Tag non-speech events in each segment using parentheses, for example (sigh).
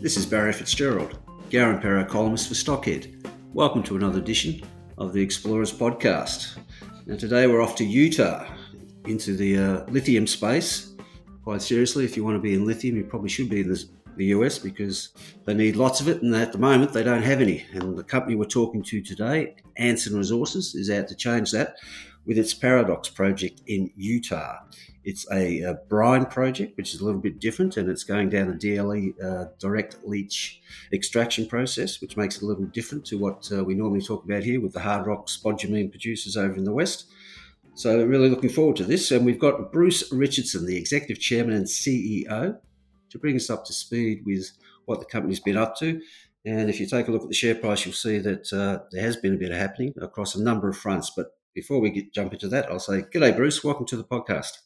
This is Barry Fitzgerald, Garimpeiro columnist for Stockhead. Welcome to another edition of the Explorers Podcast. Now, today we're off to Utah into the uh, lithium space. Quite seriously, if you want to be in lithium, you probably should be in this, the US because they need lots of it, and at the moment they don't have any. And the company we're talking to today, Anson Resources, is out to change that with its Paradox project in Utah. It's a, a, brine project, which is a little bit different, and it's going down a DLE uh, direct leach extraction process, which makes it a little different to what uh, we normally talk about here with the hard rock spodumene producers over in the west. So, really looking forward to this. And we've got Bruce Richardson, the executive chairman and CEO, to bring us up to speed with what the company's been up to. And if you take a look at the share price, you'll see that uh, there has been a bit of happening across a number of fronts. But before we get, jump into that, I'll say, G'day, Bruce. Welcome to the podcast.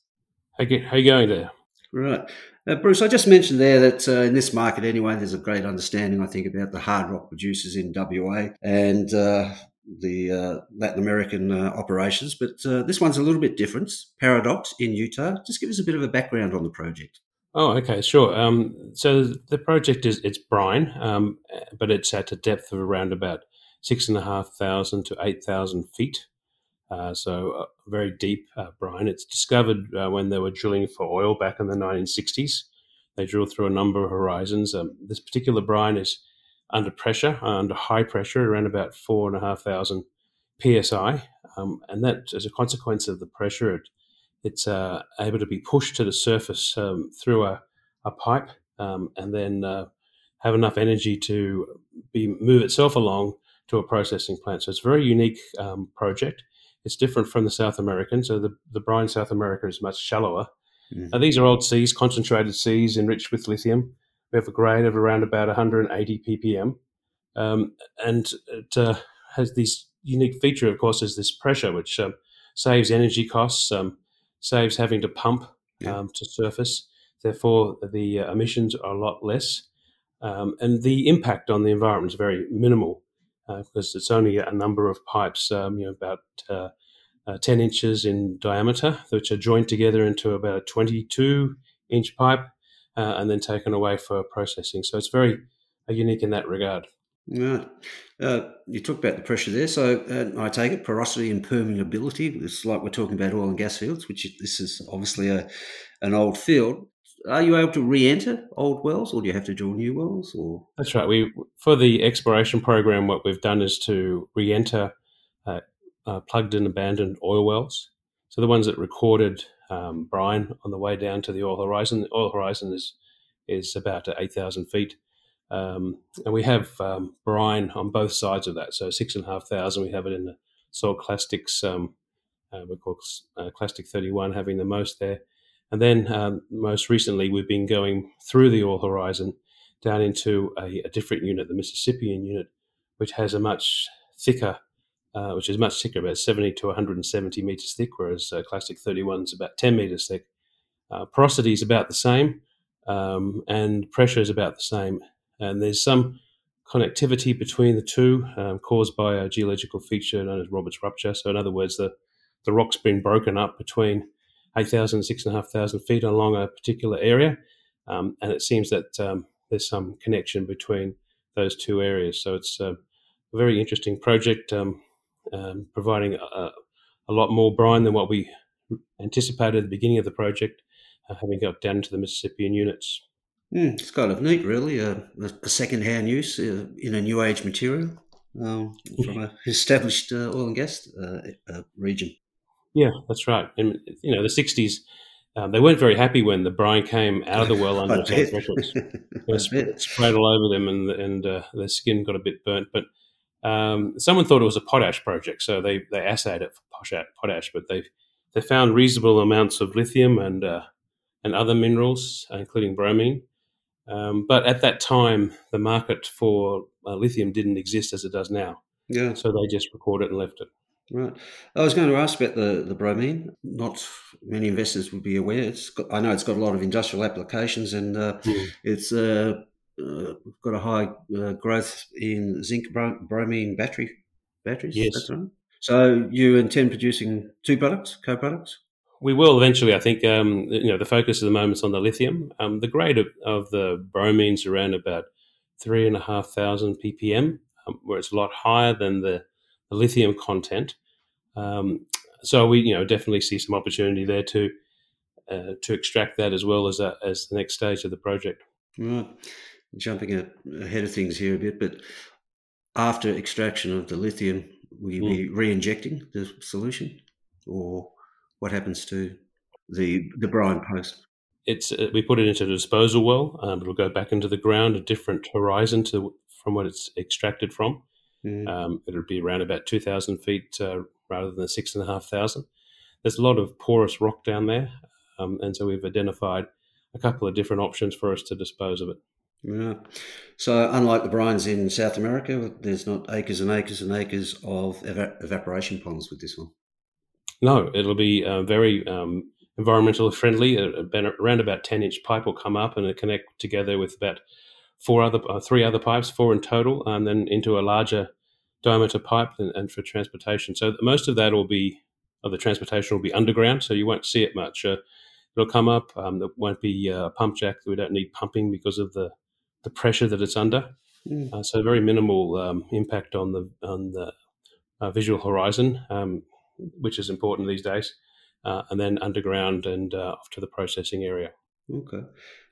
How, how you going there? Right. Uh, Bruce, I just mentioned there that uh, in this market anyway, there's a great understanding, I think, about the hard rock producers in WA and uh, the uh, Latin American uh, operations. But uh, this one's a little bit different. Paradox in Utah. Just give us a bit of a background on the project. Oh, okay, sure. Um, so the project is it's brine, um, but it's at a depth of around about six and a half thousand to eight thousand feet. Uh, so uh, very deep uh, brine. It's discovered uh, when they were drilling for oil back in the 1960s. They drilled through a number of horizons. Um, this particular brine is under pressure, under high pressure, around about four and a half thousand psi, um, and that as a consequence of the pressure, it, it's uh, able to be pushed to the surface um, through a, a pipe, um, and then uh, have enough energy to be move itself along to a processing plant. So it's a very unique um, project. It's different from the South American. So the, the brine South America is much shallower. Mm-hmm. Now, these are old seas, concentrated seas enriched with lithium. We have a grade of around about 180 ppm. Um, and it uh, has this unique feature, of course, is this pressure, which um, saves energy costs, um, saves having to pump yeah. Um, to surface. Therefore, the uh, emissions are a lot less. Um, and the impact on the environment is very minimal because it's only a number of pipes, um, you know, about uh, uh, 10 inches in diameter, which are joined together into about a 22 inch pipe uh, and then taken away for processing. So it's very uh, unique in that regard. Right. Uh, you talked about the pressure there. So I take it porosity and permeability. It's like we're talking about oil and gas fields, which this is obviously a, an old field are you able to re-enter old wells, or do you have to drill new wells? Or that's right. We for the exploration program, what we've done is to re-enter uh, uh, plugged and abandoned oil wells. So the ones that recorded um, brine on the way down to the oil horizon. The oil horizon is is about eight thousand feet, um, and we have um, brine on both sides of that. So six and a half thousand. We have it in the soil clastics. Um, uh, we call uh, clastic thirty one, having the most there and then um, most recently, we've been going through the Oil Horizon down into a, a, different unit, the Mississippian unit, which has a much thicker, uh, which is much thicker, about 70 to 170 meters thick, whereas uh, Clastic 31 is about 10 meters thick. Uh, porosity is about the same, um, and pressure is about the same. And there's some connectivity between the two um, caused by a geological feature known as Robert's rupture. So, in other words, the, the rock's been broken up between 8,000, 6,500 feet along a particular area. Um, and it seems that um, there's some connection between those two areas. So it's a very interesting project, um, um, providing a, a, lot more brine than what we anticipated at the beginning of the project, uh, having got down to the Mississippian units. Mm, it's kind of neat, really, uh, a second-hand use uh, in a new age material um, from (laughs) an established uh, oil and gas uh, uh, region. Yeah, that's right. And you know, the '60s, um, they weren't very happy when the brine came out of the well under attack thresholds. It sprayed all over them, and and uh, their skin got a bit burnt. But um, someone thought it was a potash project, so they they assayed it for potash, but they they found reasonable amounts of lithium and uh, and other minerals, including bromine. Um, but at that time, the market for uh, lithium didn't exist as it does now. Yeah. So they just recorded it and left it. Right. I was going to ask about the, the bromine. Not many investors would be aware. It's got, I know it's got a lot of industrial applications and uh, mm. it's uh, uh, got a high uh, growth in zinc bromine battery batteries. Yes. Right. So you intend producing two products, co-products? We will eventually. I think um, you know the focus at the moment is on the lithium. Um, the grade of, of the bromines around about three and a half thousand ppm, um, where it's a lot higher than the the lithium content. Um, so we, you know, definitely see some opportunity there to uh, to extract that as well as a, as the next stage of the project. Right, jumping ahead of things here a bit, but after extraction of the lithium, will you mm. be re-injecting the solution, or what happens to the the brine post? It's uh, we put it into a disposal well. Um, it'll go back into the ground, a different horizon to from what it's extracted from. Mm. Um, it'll be around about 2,000 feet uh, rather than 6,500. There's a lot of porous rock down there, um, and so we've identified a couple of different options for us to dispose of it. Yeah. So, unlike the brines in South America, there's not acres and acres and acres of eva- evaporation ponds with this one. No, it'll be uh, very um, environmentally friendly. around about 10 inch pipe will come up and connect together with about four other, uh, three other pipes, four in total, and then into a larger diameter pipe and, and for transportation. So most of that will be, of the transportation will be underground, so you won't see it much. Uh, it'll come up. Um, there won't be a pump jack. We don't need pumping because of the the pressure that it's under. Mm. Uh, so very minimal um, impact on the on the uh, visual horizon, um, which is important these days. Uh, and then underground and uh, off to the processing area. Okay,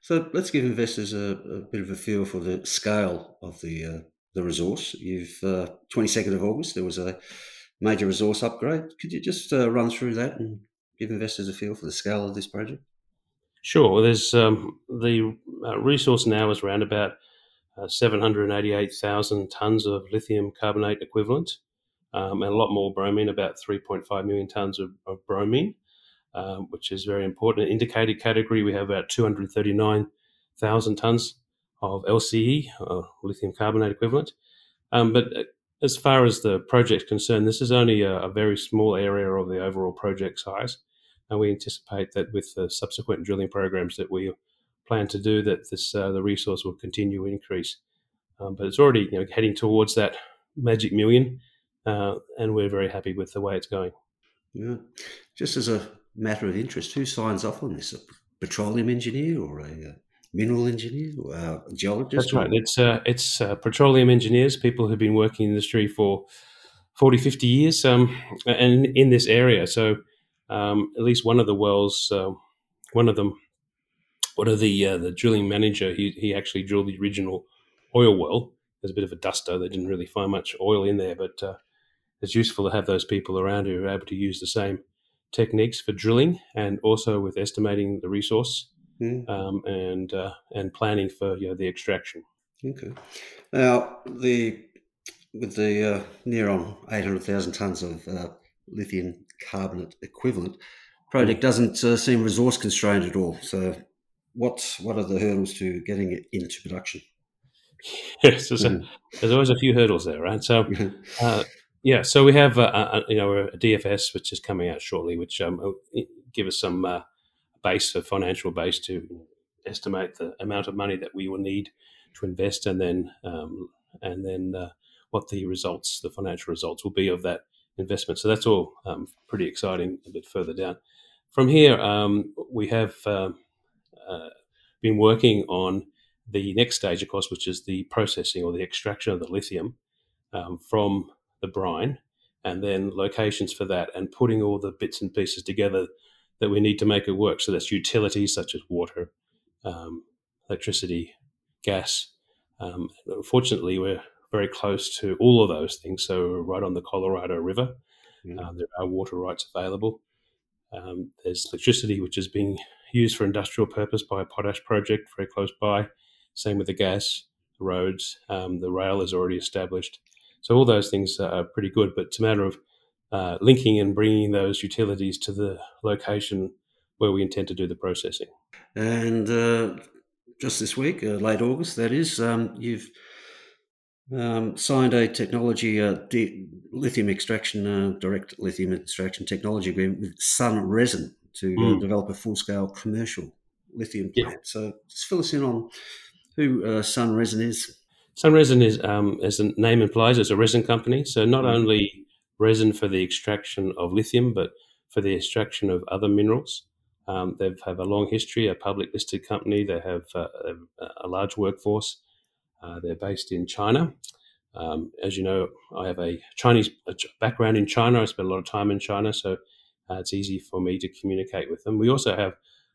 so let's give investors a, a, bit of a feel for the scale of the uh, the resource. You've uh, second of August there was a major resource upgrade. Could you just uh, run through that and give investors a feel for the scale of this project? Sure. There's um, the uh, resource now is around about uh, 788,000 tons of lithium carbonate equivalent, um, and a lot more bromine, about 3.5 million tons of, of bromine. Um, which is very important. Indicated category, we have about 239,000 tons of LCE, uh, lithium carbonate equivalent. Um, but uh, as far as the project concerned, this is only a, a, very small area of the overall project size. And we anticipate that with the subsequent drilling programs that we plan to do, that this uh, the resource will continue to increase. Um, but it's already you know, heading towards that magic million, uh, and we're very happy with the way it's going. Yeah. Just as a matter of interest. Who signs off on this? A petroleum engineer or a uh, mineral engineer, a geologist? That's right. It's uh, it's uh, petroleum engineers, people who've been working in the industry for 40, 50 years, um, and in this area. So um, at least one of the wells, uh, one of them, one of the uh, the drilling manager, he he actually drilled the original oil well. There's a bit of a duster. They didn't really find much oil in there, but uh, it's useful to have those people around who are able to use the same techniques for drilling and also with estimating the resource mm. um, and uh, and planning for you know, the extraction. Okay. Now the with the uh, near on eight hundred thousand tons of uh, lithium carbonate equivalent project mm. doesn't uh, seem resource constrained at all. So what what are the hurdles to getting it into production? (laughs) Yes, there's, mm. a, there's always a few hurdles there, right? So. (laughs) Uh, yeah, so we have a, a, you know a DFS which is coming out shortly, which um, give us some uh, base, a financial base to estimate the amount of money that we will need to invest, and then um, and then uh, what the results, the financial results, will be of that investment. So that's all um, pretty exciting. A bit further down from here, um, we have um, uh, been working on the next stage, of course, which is the processing or the extraction of the lithium um, from the brine and then locations for that and putting all the bits and pieces together that we need to make it work. So that's utilities such as water, um, electricity, gas. Um, unfortunately, we're very close to all of those things. So we're right on the Colorado River. Mm. Uh, there are water rights available. Um, there's electricity, which is being used for industrial purpose by a potash project very close by. Same with the gas, the roads. Um, the rail is already established. So all those things are pretty good, but it's a matter of uh, linking and bringing those utilities to the location where we intend to do the processing. And uh, just this week, uh, late August, that is, um, you've um, signed a technology uh, de- lithium extraction, uh, direct lithium extraction technology agreement with Sunresin to mm. develop a full scale commercial lithium plant. Yeah. So just fill us in on who uh, Sunresin is. Sunresin is, um, as the name implies, it's a resin company. So not mm. only resin for the extraction of lithium, but for the extraction of other minerals. Um, they have a long history, a public listed company. They have uh, a, a, large workforce. Uh, they're based in China. Um, as you know, I have a Chinese background in China. I spent a lot of time in China, so uh, it's easy for me to communicate with them. We also have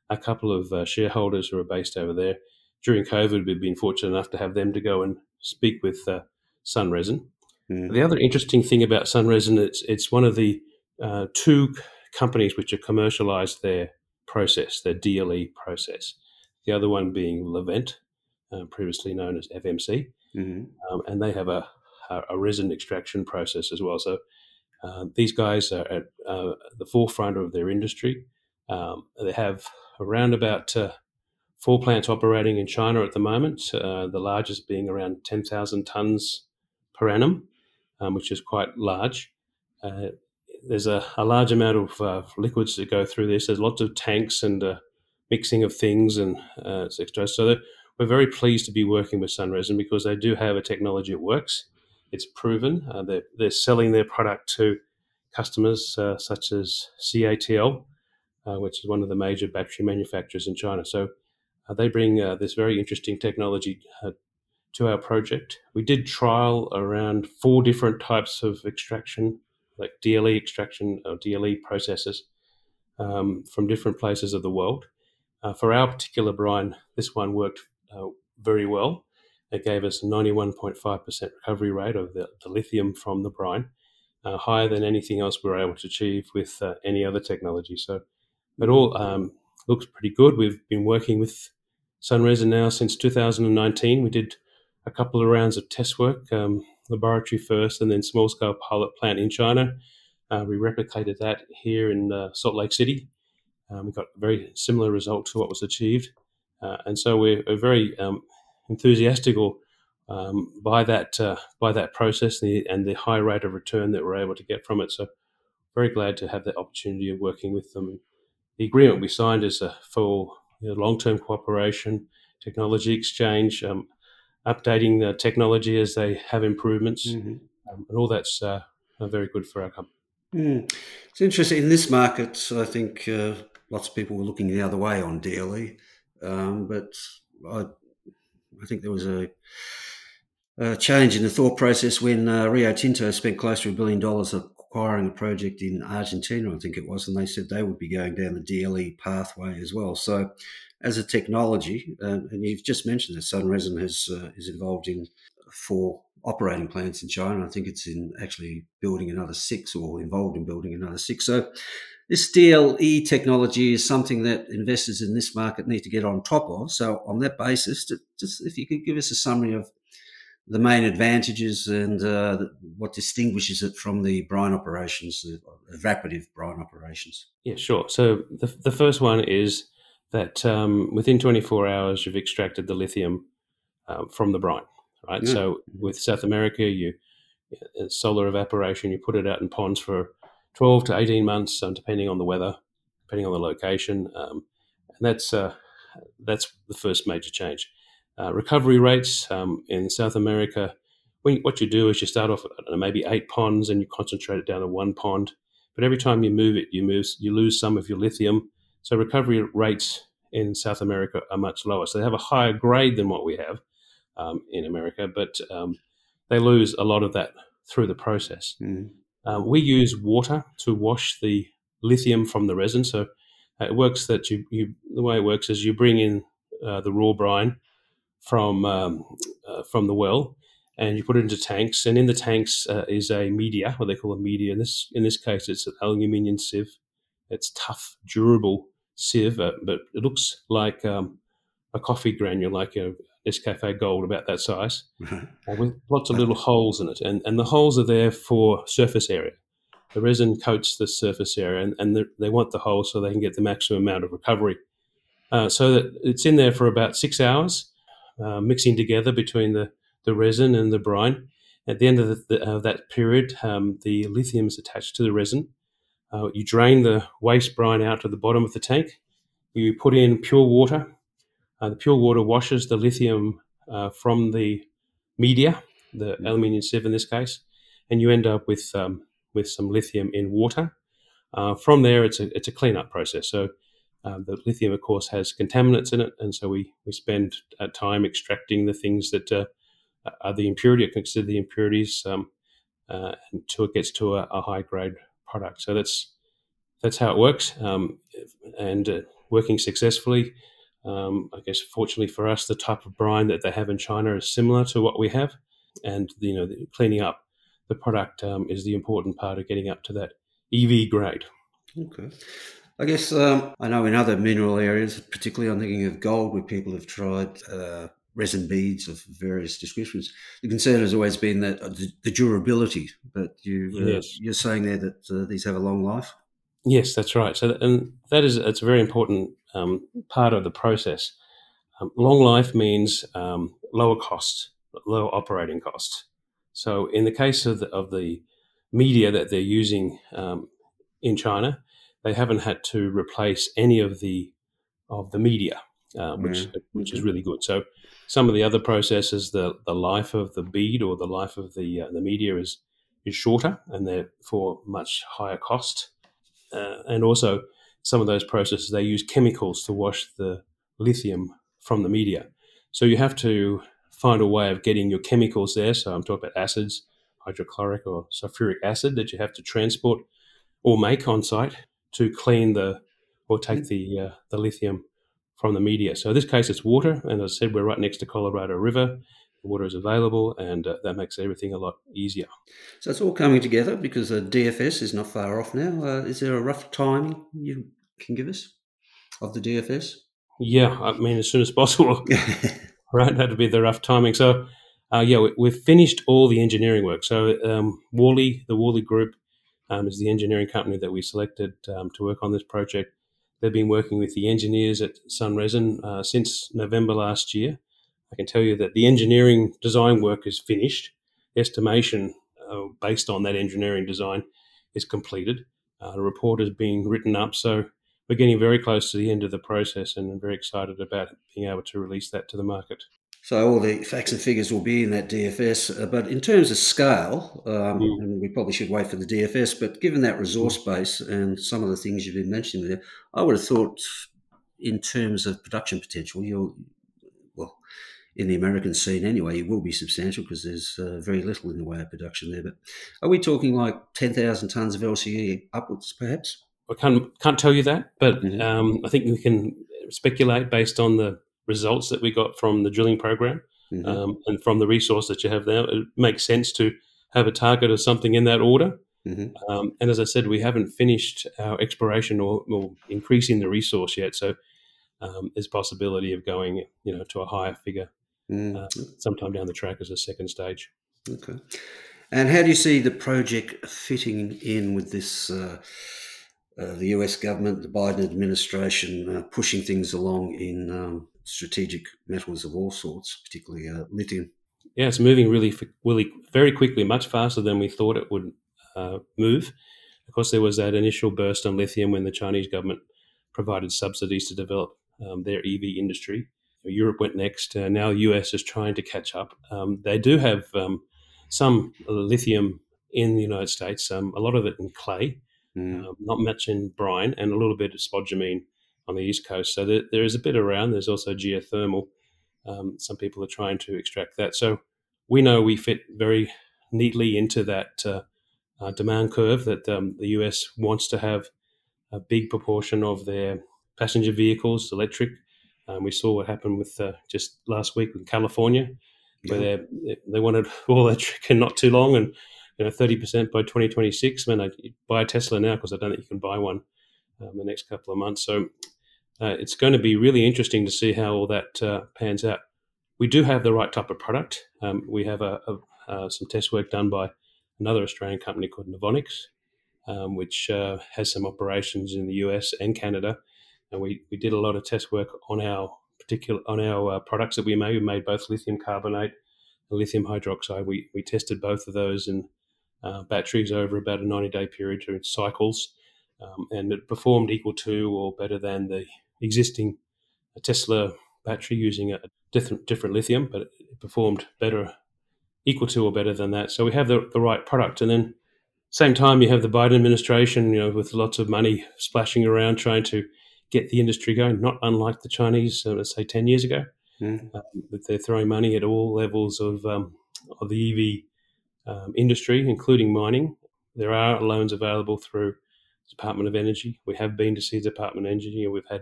a couple of uh, shareholders who are based over there. During COVID, we've been fortunate enough to have them to go and speak with uh, Sunresin. Mm. The other interesting thing about Sunresin, it's it's one of the uh, two companies which have commercialized their process, their DLE process. The other one being Livent, uh, previously known as FMC, mm-hmm. um, and they have a, a, resin extraction process as well. So uh, these guys are at uh, the forefront of their industry. Um, they have around about uh, four plants operating in China at the moment, uh, the largest being around 10,000 tons per annum, um, which is quite large. Uh, there's a, a, large amount of uh, liquids that go through this. There's lots of tanks and uh, mixing of things and uh, etc. So we're very pleased to be working with Sunresin because they do have a technology that works. It's proven. Uh, they're, they're selling their product to customers uh, such as CATL, uh, which is one of the major battery manufacturers in China. So they bring this very interesting technology to our project. We did trial around four different types of extraction like DLE extraction or DLE processes um, from different places of the world. Uh, for our particular brine, this one worked uh, very well. It gave us 91.5% recovery rate of the, the lithium from the brine, uh, higher than anything else we were able to achieve with uh, any other technology. So it all um, looks pretty good. We've been working with Sunresin now since 2019. We did a couple of rounds of test work. Um, laboratory first and then small scale pilot plant in China. Uh, we replicated that here in uh, Salt Lake City. Um, we got a very similar result to what was achieved. Uh, and so we're, we're very um, enthusiastic um, by that uh, by that process and the, and the, high rate of return that we're able to get from it. So very glad to have the opportunity of working with them. The agreement we signed is full you know, long term cooperation, technology exchange, um, updating the technology as they have improvements, mm-hmm. um, and all that's uh, very good for our company. Mm. It's interesting in this market. I think uh, lots of people were looking the other way on DLE, um, but I, I, think there was a, a, change in the thought process when uh, Rio Tinto spent close to a billion dollars acquiring a project in Argentina, I think it was, and they said they would be going down the DLE pathway as well. So as a technology, uh, and you've just mentioned that Sunresin has uh, is involved in four operating plants in China. I think it's in actually building another six, or involved in building another six. So this DLE technology is something that investors in this market need to get on top of. So on that basis, just if you could give us a summary of the main advantages and uh, what distinguishes it from the brine operations, the evaporative brine operations. Yeah, sure. So the, the first one is that um, within 24 hours you've extracted the lithium um, from the brine, right? Yeah. So with South America, you solar evaporation, you put it out in ponds for 12 to 18 months, um, depending on the weather, depending on the location, um, and that's uh, that's the first major change. Uh, recovery rates um, in South America. When, what you do is you start off at maybe eight ponds and you concentrate it down to one pond. But every time you move it, you move you lose some of your lithium so recovery rates in South America are much lower. So they have a higher grade than what we have um, in America, but um, they lose a lot of that through the process. Mm. Um, we use water to wash the lithium from the resin. So uh, it works that you, you the way it works is you bring in uh, the raw brine from um, uh, from the well, and you put it into tanks. And in the tanks uh, is a media, what they call a media. In this in this case, it's an aluminium sieve. It's tough, durable sieve, but it looks like um, a coffee granule, like a Nescafe Gold, about that size, (laughs) uh, with lots of little holes in it. And, and the holes are there for surface area. the resin coats the surface area, and, and they want the holes so they can get the maximum amount of recovery. Uh, so that it's in there for about six hours, uh, mixing together between the, the resin and the brine. At the end of the, the, uh, that period, um, the lithium is attached to the resin. Uh, you drain the waste brine out to the bottom of the tank. You put in pure water. Uh, the pure water washes the lithium uh, from the media, the mm-hmm. aluminium sieve in this case, and you end up with um, with some lithium in water. Uh, from there, it's a it's a cleanup process. So um, the lithium, of course, has contaminants in it, and so we we spend uh, time extracting the things that uh, are the impurity, consider the impurities, um, uh, until it gets to a, a, high grade product. So that's that's how it works, um, and uh, working successfully. Um, I guess, fortunately for us, the type of brine that they have in China is similar to what we have, and you know, cleaning up the product um, is the important part of getting up to that EV grade. Okay. I guess um, I know in other mineral areas, particularly I'm thinking of gold, where people have tried uh, resin beads of various descriptions. The concern has always been that uh, the, the, durability, but you, uh, yes. you're saying there that uh, these have a long life. Yes, that's right. So, and that is it's a very important um, part of the process. Um, long life means um, lower cost, lower operating cost. So, in the case of the, of the media that they're using um, in China, they haven't had to replace any of the of the media, uh, which mm. which is really good. So, some of the other processes, the the life of the bead or the life of the uh, the media is is shorter and therefore much higher cost. Uh, and also, some of those processes they use chemicals to wash the lithium from the media. So you have to find a way of getting your chemicals there. So I'm talking about acids, hydrochloric or sulfuric acid that you have to transport or make on site to clean the or take mm. the uh, the lithium from the media. So in this case, it's water, and as I said, we're right next to Colorado River. The water is available, and uh, that makes everything a lot easier. So it's all coming together because the DFS is not far off now. Uh, is there a rough timing you can give us of the DFS? Yeah, I mean as soon as possible. (laughs) (laughs) right, that'd be the rough timing. So, uh, yeah, we, have finished all the engineering work. So, um, Worley, the Worley Group, um, is the engineering company that we selected um, to work on this project. They've been working with the engineers at Sunresin uh, since November last year. I can tell you that the engineering design work is finished. Estimation uh, based on that engineering design is completed. Uh, the report is being written up, so we're getting very close to the end of the process, and I'm very excited about being able to release that to the market. So all the facts and figures will be in that DFS. Uh, but in terms of scale, um, mm. and we probably should wait for the DFS, but given that resource base and some of the things you've been mentioning there, I would have thought in terms of production potential, you'll, well, in the American scene anyway, it will be substantial because there's uh, very little in the way of production there. But are we talking like 10,000 tonnes of LCE upwards, perhaps? I can't, can't tell you that, but mm-hmm. um, I think we can speculate based on the results that we got from the drilling program mm-hmm. um, and from the resource that you have there. It makes sense to have a target of something in that order. Mm-hmm. Um, and as I said, we haven't finished our exploration or, or increasing the resource yet. So um, there's possibility of going, you know, to a higher figure mm. uh, sometime down the track as a second stage. Okay. And how do you see the project fitting in with this? Uh, uh, the US government, the Biden administration, uh, pushing things along in um, strategic metals of all sorts, particularly uh, lithium. Yeah, it's moving really, really very quickly, much faster than we thought it would uh, move. Of course, there was that initial burst on lithium when the Chinese government provided subsidies to develop um, their EV industry. Europe went next. Uh, now, the US is trying to catch up. Um, they do have um, some lithium in the United States, um, a lot of it in clay, mm. not much in brine, and a little bit of spodumene on the east coast. So there, there is a bit around. There's also geothermal. Um, some people are trying to extract that. So we know we fit very neatly into that uh, uh, demand curve that um, the US wants to have a big proportion of their passenger vehicles electric. Um, we saw what happened with uh, just last week in California, where they they wanted (laughs) all electric and not too long, and you know thirty percent by twenty twenty six. Man, I buy a Tesla now because I don't think you can buy one um, the next couple of months. So uh, it's going to be really interesting to see how all that uh, pans out. We do have the right type of product. Um, we have a, a, uh, some test work done by another Australian company called Novonix. um, which uh, has some operations in the US and Canada. And we, we did a lot of test work on our particular on our uh, products that we made. We made both lithium carbonate and lithium hydroxide. We, we tested both of those in batteries over about a 90 day period during cycles. Um, and it performed equal to or better than the existing Tesla battery using a different, different lithium, but it performed better, equal to or better than that. So we have the, the right product. And then same time, you have the Biden administration, you know, with lots of money splashing around trying to get the industry going, not unlike the Chinese, uh, let's say, 10 years ago. Mm. Um, they're throwing money at all levels of, um, of the EV um, industry, including mining. There are loans available through Department of Energy. We have been to see the Department of Energy and we've had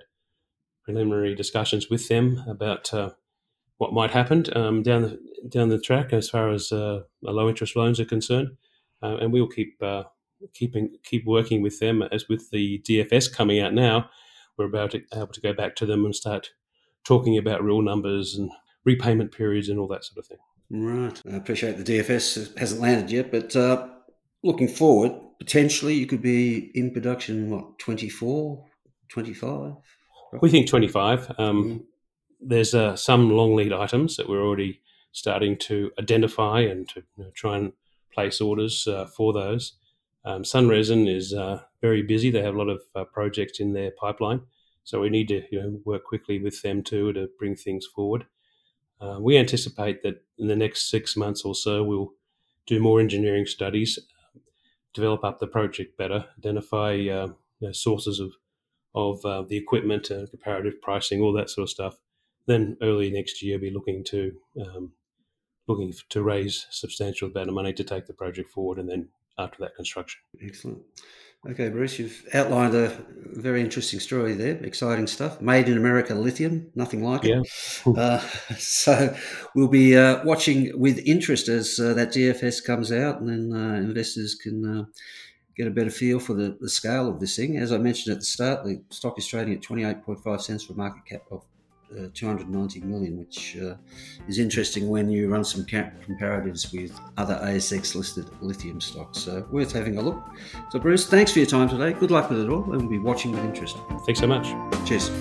preliminary discussions with them about uh, what might happen um, down the down the track as far as uh, low interest loans are concerned, uh, and we'll keep uh, keeping keep working with them as with the DFS coming out now. We're about to, able to go back to them and start talking about real numbers and repayment periods and all that sort of thing. Right. I appreciate the DFS hasn't landed yet, but uh, looking forward, potentially you could be in production, what, 24, 25? We think 25. Um, mm-hmm. There's uh, some long lead items that we're already starting to identify and to you know, try and place orders uh, for those. Um, Sunresin is uh, very busy. They have a lot of uh, projects in their pipeline, so we need to you know work quickly with them too to bring things forward. Uh, we anticipate that in the next six months or so, we'll do more engineering studies, develop up the project better, identify uh, you know, sources of of uh, the equipment and comparative pricing, all that sort of stuff. Then early next year, be looking to um, looking to raise substantial amount of money to take the project forward, and then after that, construction. Excellent. Okay, Bruce, you've outlined a very interesting story there. Exciting stuff. Made in America lithium, nothing like yeah. it. (laughs) Uh, so we'll be uh, watching with interest as uh, that DFS comes out, and then uh, investors can uh, get a better feel for the, the scale of this thing. As I mentioned at the start, the stock is trading at 28.5 cents for a market cap of uh, 290 million, which uh, is interesting when you run some comparatives with other ASX listed lithium stocks. So, worth having a look. So, Bruce, thanks for your time today. Good luck with it all, and we'll be watching with interest. Thanks so much. Cheers.